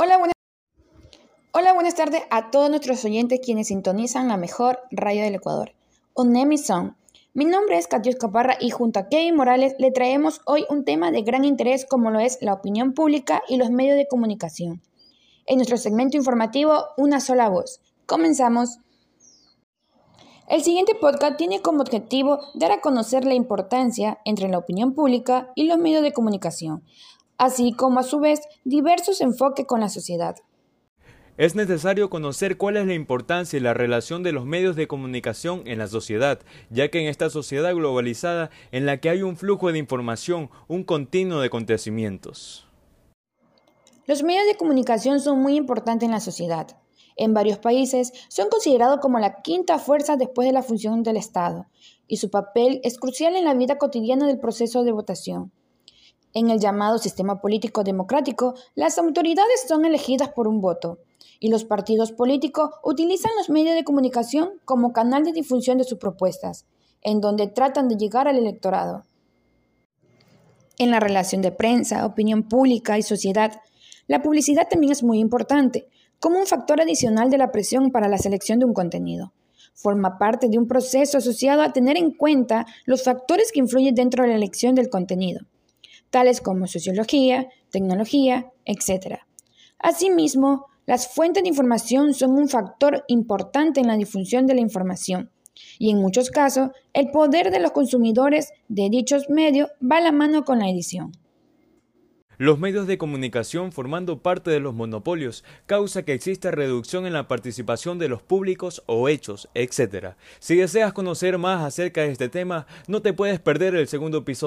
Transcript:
Hola, buenas, Hola, buenas tardes a todos nuestros oyentes quienes sintonizan la mejor radio del Ecuador, Son. Mi nombre es Katius Caparra y junto a Kevin Morales le traemos hoy un tema de gran interés como lo es la opinión pública y los medios de comunicación. En nuestro segmento informativo, Una sola voz. Comenzamos. El siguiente podcast tiene como objetivo dar a conocer la importancia entre la opinión pública y los medios de comunicación, así como a su vez diversos enfoques con la sociedad. Es necesario conocer cuál es la importancia y la relación de los medios de comunicación en la sociedad, ya que en esta sociedad globalizada en la que hay un flujo de información, un continuo de acontecimientos. Los medios de comunicación son muy importantes en la sociedad. En varios países son considerados como la quinta fuerza después de la función del Estado, y su papel es crucial en la vida cotidiana del proceso de votación. En el llamado sistema político democrático, las autoridades son elegidas por un voto, y los partidos políticos utilizan los medios de comunicación como canal de difusión de sus propuestas, en donde tratan de llegar al electorado. En la relación de prensa, opinión pública y sociedad, la publicidad también es muy importante, como un factor adicional de la presión para la selección de un contenido. Forma parte de un proceso asociado a tener en cuenta los factores que influyen dentro de la elección del contenido tales como sociología, tecnología, etc. Asimismo, las fuentes de información son un factor importante en la difusión de la información y en muchos casos el poder de los consumidores de dichos medios va a la mano con la edición. Los medios de comunicación formando parte de los monopolios causa que exista reducción en la participación de los públicos o hechos, etc. Si deseas conocer más acerca de este tema, no te puedes perder el segundo episodio.